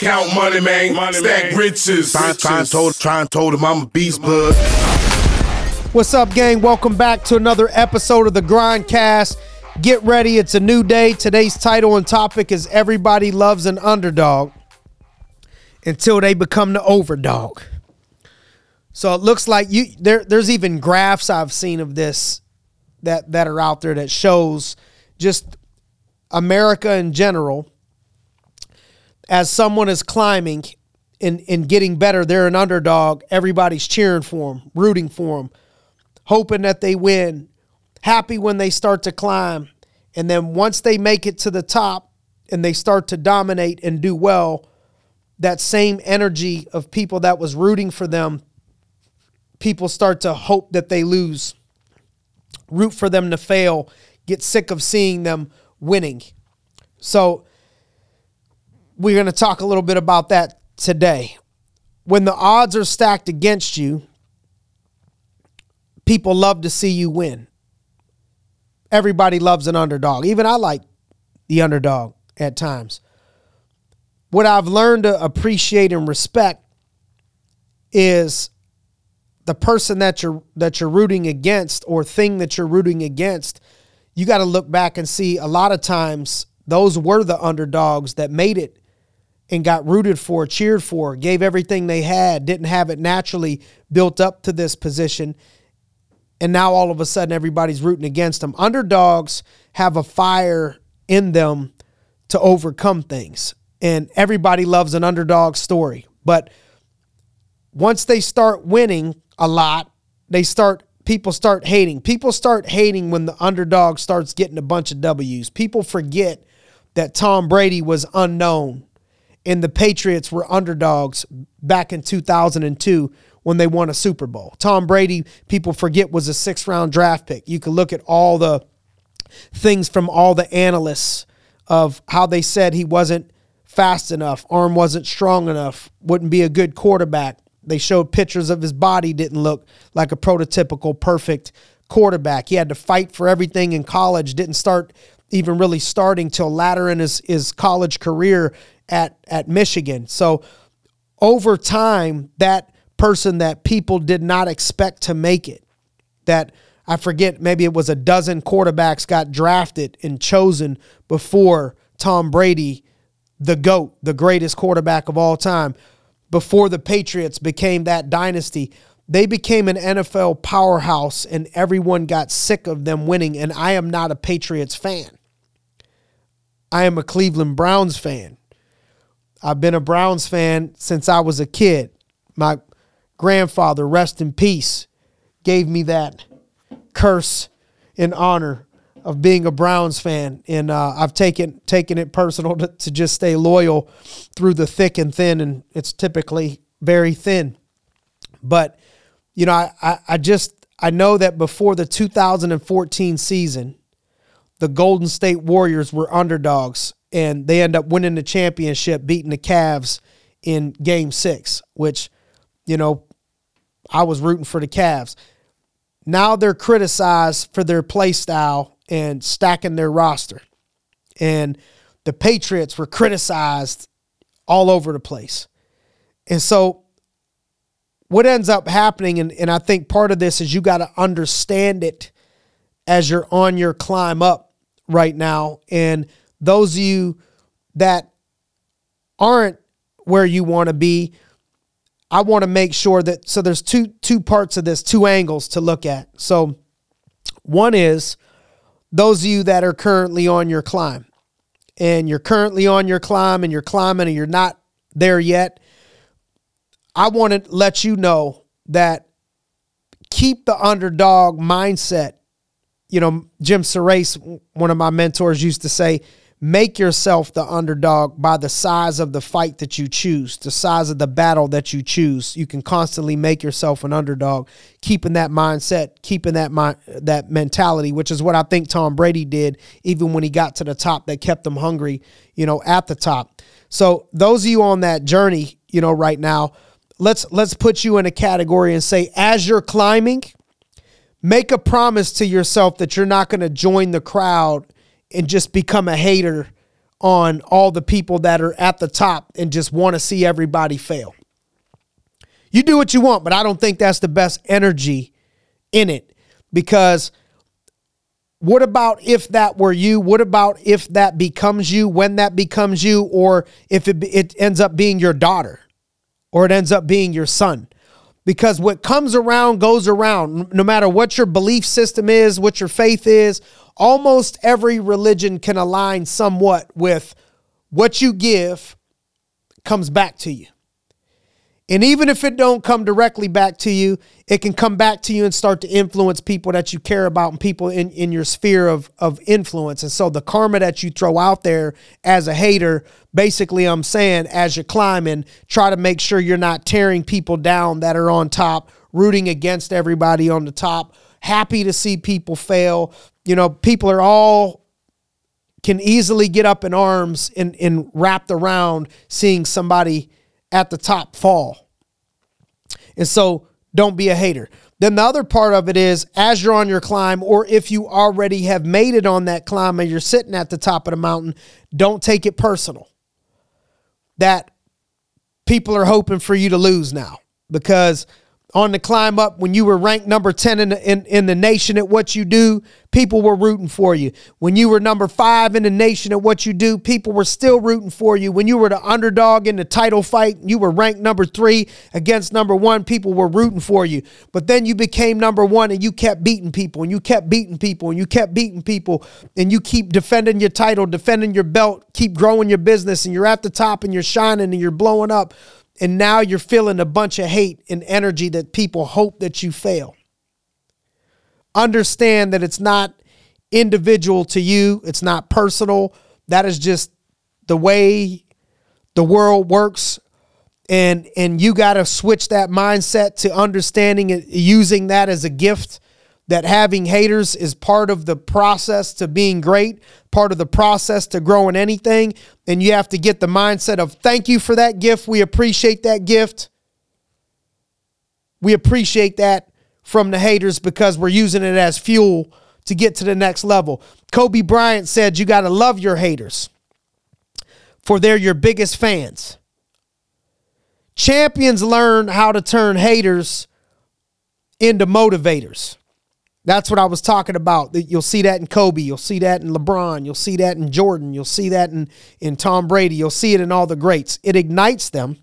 Count money, man. Money, Stack man. riches. Trying try told, try told him I'm a beast bud. What's up, gang? Welcome back to another episode of the Grindcast. Get ready, it's a new day. Today's title and topic is Everybody Loves an Underdog until they become the overdog. So it looks like you there there's even graphs I've seen of this that that are out there that shows just America in general as someone is climbing and, and getting better, they're an underdog. Everybody's cheering for them, rooting for them, hoping that they win, happy when they start to climb. And then once they make it to the top and they start to dominate and do well, that same energy of people that was rooting for them, people start to hope that they lose, root for them to fail, get sick of seeing them winning. So we're going to talk a little bit about that today. When the odds are stacked against you, people love to see you win. Everybody loves an underdog. Even I like the underdog at times. What I've learned to appreciate and respect is the person that you're that you're rooting against or thing that you're rooting against. You got to look back and see a lot of times those were the underdogs that made it and got rooted for, cheered for, gave everything they had, didn't have it naturally built up to this position and now all of a sudden everybody's rooting against them. Underdogs have a fire in them to overcome things, and everybody loves an underdog story. But once they start winning a lot, they start people start hating. People start hating when the underdog starts getting a bunch of W's. People forget that Tom Brady was unknown and the Patriots were underdogs back in 2002 when they won a Super Bowl. Tom Brady, people forget, was a six round draft pick. You can look at all the things from all the analysts of how they said he wasn't fast enough, arm wasn't strong enough, wouldn't be a good quarterback. They showed pictures of his body didn't look like a prototypical perfect quarterback. He had to fight for everything in college, didn't start even really starting till latter in his, his college career at, at Michigan. So over time, that person that people did not expect to make it. That I forget, maybe it was a dozen quarterbacks got drafted and chosen before Tom Brady, the GOAT, the greatest quarterback of all time, before the Patriots became that dynasty. They became an NFL powerhouse and everyone got sick of them winning. And I am not a Patriots fan. I am a Cleveland Browns fan. I've been a Browns fan since I was a kid. My grandfather, rest in peace, gave me that curse in honor of being a Browns fan, and uh, I've taken taken it personal to, to just stay loyal through the thick and thin, and it's typically very thin. But you know, I, I, I just I know that before the 2014 season, the Golden State Warriors were underdogs, and they end up winning the championship, beating the Cavs in Game Six, which you know I was rooting for the Cavs. Now they're criticized for their play style and stacking their roster. And the Patriots were criticized all over the place. And so what ends up happening, and, and I think part of this is you got to understand it as you're on your climb up right now. And those of you that aren't where you want to be, I want to make sure that so there's two two parts of this, two angles to look at. So one is those of you that are currently on your climb and you're currently on your climb and you're climbing and you're not there yet. I want to let you know that keep the underdog mindset. You know, Jim Surace, one of my mentors, used to say, make yourself the underdog by the size of the fight that you choose, the size of the battle that you choose. You can constantly make yourself an underdog, keeping that mindset, keeping that that mentality, which is what I think Tom Brady did even when he got to the top that kept him hungry, you know, at the top. So those of you on that journey, you know, right now, let's let's put you in a category and say as you're climbing, make a promise to yourself that you're not going to join the crowd and just become a hater on all the people that are at the top and just want to see everybody fail. You do what you want, but I don't think that's the best energy in it because what about if that were you? What about if that becomes you, when that becomes you, or if it, it ends up being your daughter or it ends up being your son? Because what comes around goes around. No matter what your belief system is, what your faith is, almost every religion can align somewhat with what you give comes back to you. And even if it don't come directly back to you, it can come back to you and start to influence people that you care about and people in, in your sphere of, of influence. And so the karma that you throw out there as a hater, basically I'm saying as you're climbing, try to make sure you're not tearing people down that are on top, rooting against everybody on the top, happy to see people fail. You know, people are all can easily get up in arms and, and wrapped around seeing somebody at the top fall. And so don't be a hater. Then the other part of it is as you're on your climb, or if you already have made it on that climb and you're sitting at the top of the mountain, don't take it personal. That people are hoping for you to lose now because on the climb up when you were ranked number 10 in the, in, in the nation at what you do people were rooting for you. When you were number five in the nation at what you do people were still rooting for you. When you were the underdog in the title fight you were ranked number three against number one people were rooting for you. But then you became number one and you kept beating people and you kept beating people and you kept beating people and you keep defending your title defending your belt keep growing your business and you're at the top and you're shining and you're blowing up and now you're feeling a bunch of hate and energy that people hope that you fail. Understand that it's not individual to you, it's not personal. That is just the way the world works and and you got to switch that mindset to understanding it using that as a gift that having haters is part of the process to being great, part of the process to growing anything. And you have to get the mindset of thank you for that gift. We appreciate that gift. We appreciate that from the haters because we're using it as fuel to get to the next level. Kobe Bryant said you got to love your haters for they're your biggest fans. Champions learn how to turn haters into motivators. That's what I was talking about. You'll see that in Kobe. You'll see that in LeBron. You'll see that in Jordan. You'll see that in, in Tom Brady. You'll see it in all the greats. It ignites them.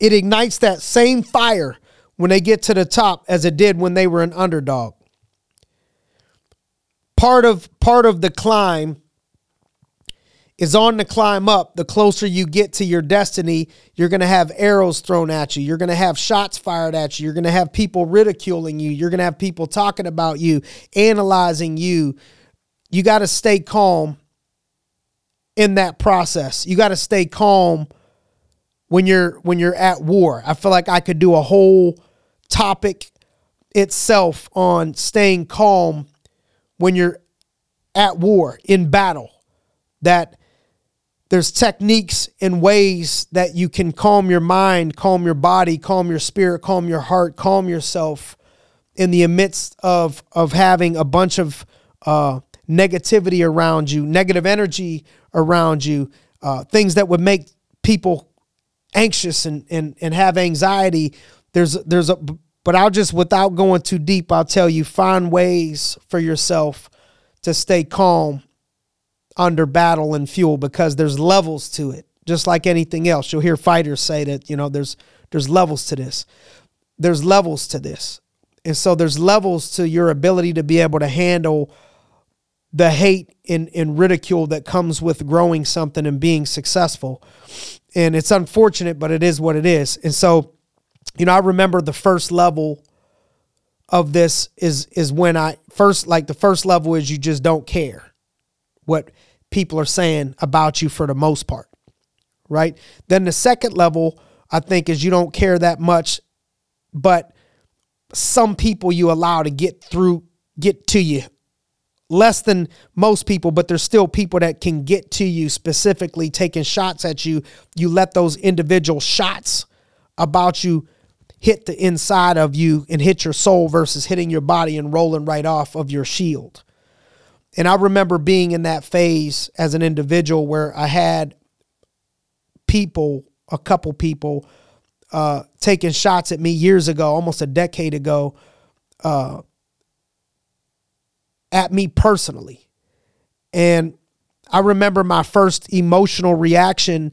It ignites that same fire when they get to the top as it did when they were an underdog. Part of part of the climb is on the climb up, the closer you get to your destiny, you're going to have arrows thrown at you. You're going to have shots fired at you. You're going to have people ridiculing you. You're going to have people talking about you, analyzing you. You got to stay calm in that process. You got to stay calm when you're when you're at war. I feel like I could do a whole topic itself on staying calm when you're at war in battle that there's techniques and ways that you can calm your mind, calm your body, calm your spirit, calm your heart, calm yourself in the midst of of having a bunch of uh, negativity around you, negative energy around you, uh, things that would make people anxious and and and have anxiety. There's there's a but I'll just without going too deep, I'll tell you find ways for yourself to stay calm under battle and fuel because there's levels to it. Just like anything else, you'll hear fighters say that you know there's there's levels to this. There's levels to this, and so there's levels to your ability to be able to handle the hate and, and ridicule that comes with growing something and being successful. And it's unfortunate, but it is what it is. And so, you know, I remember the first level of this is is when I first like the first level is you just don't care what people are saying about you for the most part, right? Then the second level, I think, is you don't care that much, but some people you allow to get through, get to you. Less than most people, but there's still people that can get to you specifically taking shots at you. You let those individual shots about you hit the inside of you and hit your soul versus hitting your body and rolling right off of your shield. And I remember being in that phase as an individual where I had people, a couple people, uh, taking shots at me years ago, almost a decade ago, uh, at me personally. And I remember my first emotional reaction.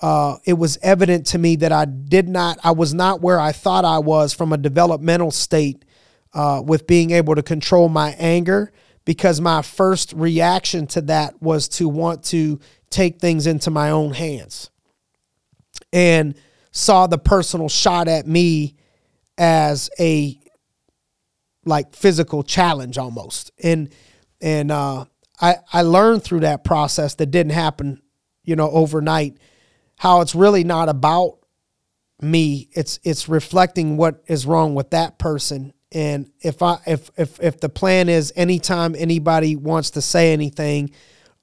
Uh, it was evident to me that I did not, I was not where I thought I was from a developmental state uh, with being able to control my anger because my first reaction to that was to want to take things into my own hands and saw the personal shot at me as a like physical challenge almost and and uh I, I learned through that process that didn't happen, you know, overnight, how it's really not about me. It's it's reflecting what is wrong with that person. And if I if if if the plan is anytime anybody wants to say anything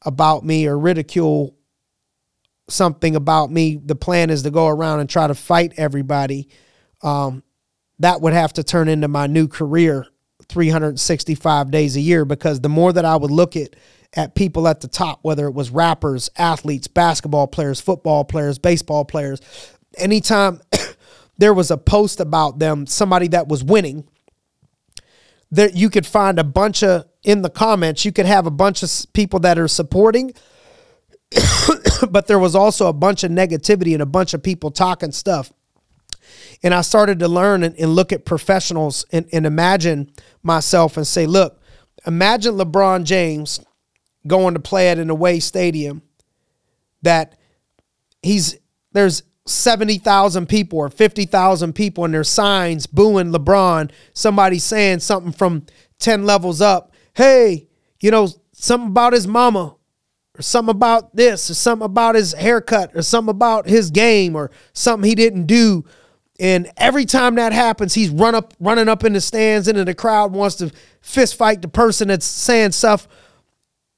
about me or ridicule something about me, the plan is to go around and try to fight everybody. Um, that would have to turn into my new career 365 days a year because the more that I would look at at people at the top, whether it was rappers, athletes, basketball players, football players, baseball players, anytime there was a post about them, somebody that was winning, you could find a bunch of in the comments, you could have a bunch of people that are supporting, but there was also a bunch of negativity and a bunch of people talking stuff. And I started to learn and, and look at professionals and, and imagine myself and say, look, imagine LeBron James going to play at an away stadium that he's there's 70,000 people or 50,000 people and there's signs booing LeBron, somebody saying something from 10 levels up. Hey, you know, something about his mama or something about this or something about his haircut or something about his game or something he didn't do and every time that happens, he's run up, running up in the stands, into the crowd wants to fist fight the person that's saying stuff.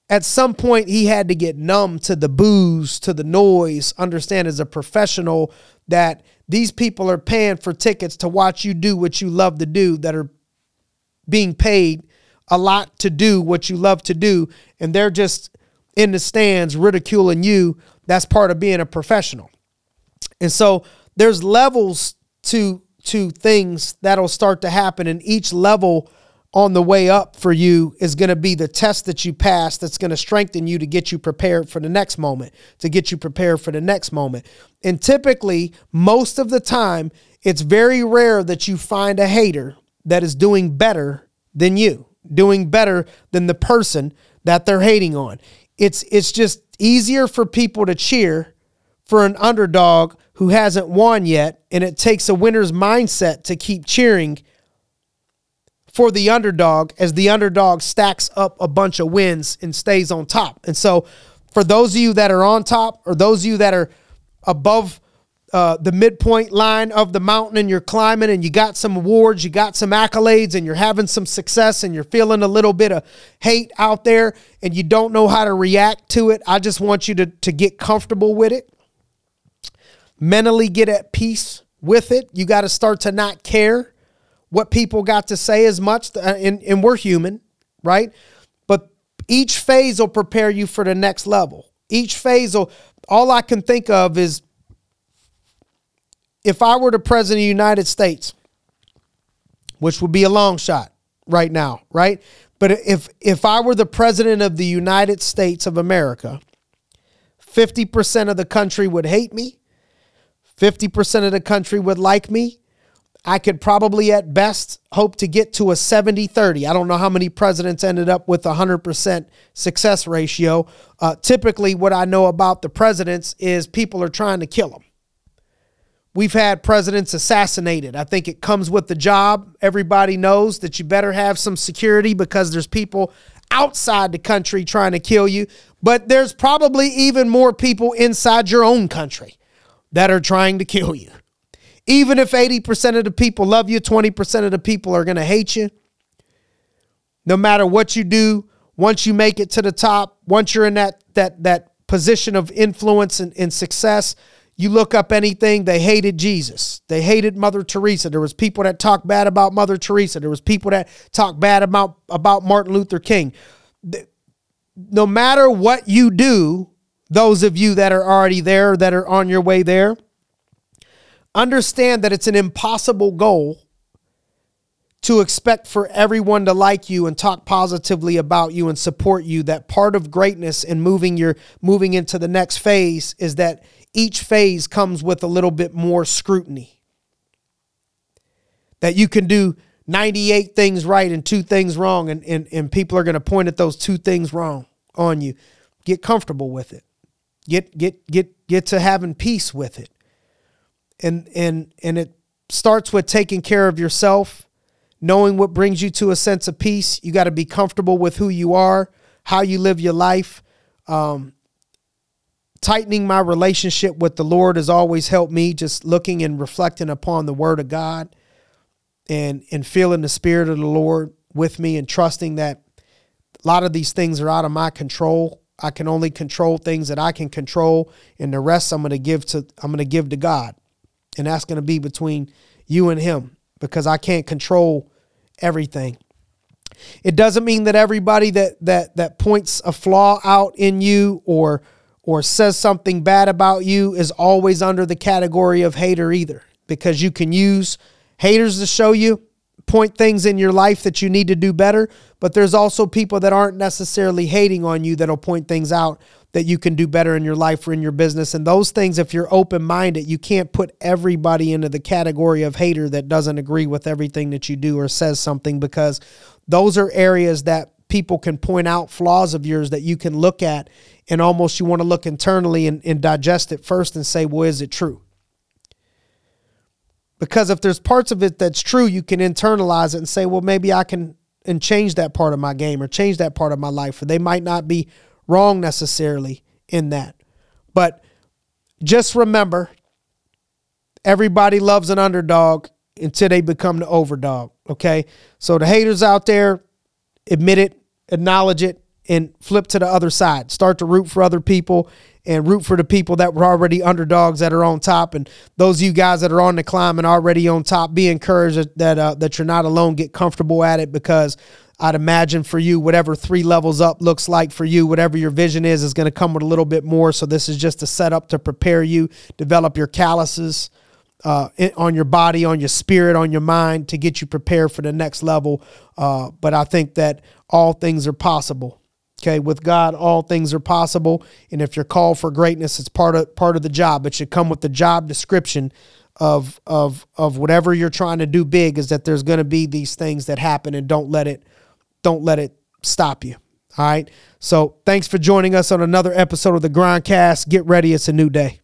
At some point, he had to get numb to the boos, to the noise. Understand as a professional that these people are paying for tickets to watch you do what you love to do, that are being paid a lot to do what you love to do, and they're just in the stands ridiculing you. That's part of being a professional. And so there's levels to to things that'll start to happen and each level on the way up for you is going to be the test that you pass that's going to strengthen you to get you prepared for the next moment to get you prepared for the next moment. And typically most of the time it's very rare that you find a hater that is doing better than you doing better than the person that they're hating on. It's it's just easier for people to cheer for an underdog who hasn't won yet, and it takes a winner's mindset to keep cheering for the underdog as the underdog stacks up a bunch of wins and stays on top. And so, for those of you that are on top, or those of you that are above uh, the midpoint line of the mountain and you're climbing and you got some awards, you got some accolades, and you're having some success and you're feeling a little bit of hate out there and you don't know how to react to it, I just want you to, to get comfortable with it mentally get at peace with it. You got to start to not care what people got to say as much. Uh, and, and we're human, right? But each phase will prepare you for the next level. Each phase will, all I can think of is if I were the president of the United States, which would be a long shot right now, right? But if if I were the president of the United States of America, 50% of the country would hate me 50% of the country would like me. I could probably at best hope to get to a 70 30. I don't know how many presidents ended up with a 100% success ratio. Uh, typically, what I know about the presidents is people are trying to kill them. We've had presidents assassinated. I think it comes with the job. Everybody knows that you better have some security because there's people outside the country trying to kill you, but there's probably even more people inside your own country that are trying to kill you. Even if 80% of the people love you, 20% of the people are going to hate you. No matter what you do, once you make it to the top, once you're in that that that position of influence and, and success, you look up anything, they hated Jesus. They hated Mother Teresa. There was people that talked bad about Mother Teresa. There was people that talked bad about, about Martin Luther King. no matter what you do, those of you that are already there, that are on your way there, understand that it's an impossible goal to expect for everyone to like you and talk positively about you and support you that part of greatness and moving your moving into the next phase is that each phase comes with a little bit more scrutiny. That you can do 98 things right and two things wrong and, and, and people are going to point at those two things wrong on you. Get comfortable with it. Get get get get to having peace with it and and and it starts with taking care of yourself knowing what brings you to a sense of peace. You got to be comfortable with who you are how you live your life. Um, tightening my relationship with the lord has always helped me just looking and reflecting upon the word of god and and feeling the spirit of the lord with me and trusting that a lot of these things are out of my control. I can only control things that i can control and the rest i'm going to give to i'm going to give to god and that's going to be between you and him because I can't control everything. It doesn't mean that everybody that that that points a flaw out in you or or says something bad about you is always under the category of hater either because you can use haters to show you point things in your life that you need to do better, but there's also people that aren't necessarily hating on you that'll point things out that you can do better in your life or in your business. And those things, if you're open minded, you can't put everybody into the category of hater that doesn't agree with everything that you do or says something because those are areas that people can point out flaws of yours that you can look at and almost you want to look internally and, and digest it first and say, well, is it true? Because if there's parts of it that's true, you can internalize it and say, well, maybe I can and change that part of my game or change that part of my life. Or they might not be wrong necessarily in that. But just remember everybody loves an underdog until they become the overdog. Okay. So the haters out there, admit it, acknowledge it, and flip to the other side. Start to root for other people and root for the people that were already underdogs that are on top. And those of you guys that are on the climb and already on top, be encouraged that uh, that you're not alone. Get comfortable at it because I'd imagine for you, whatever three levels up looks like for you, whatever your vision is, is going to come with a little bit more. So this is just a setup to prepare you, develop your calluses uh, on your body, on your spirit, on your mind to get you prepared for the next level. Uh, but I think that all things are possible. Okay, with God, all things are possible, and if you're called for greatness, it's part of part of the job. It should come with the job description of of of whatever you're trying to do big. Is that there's going to be these things that happen, and don't let it don't let it stop you. All right. So thanks for joining us on another episode of the Grindcast. Get ready. It's a new day.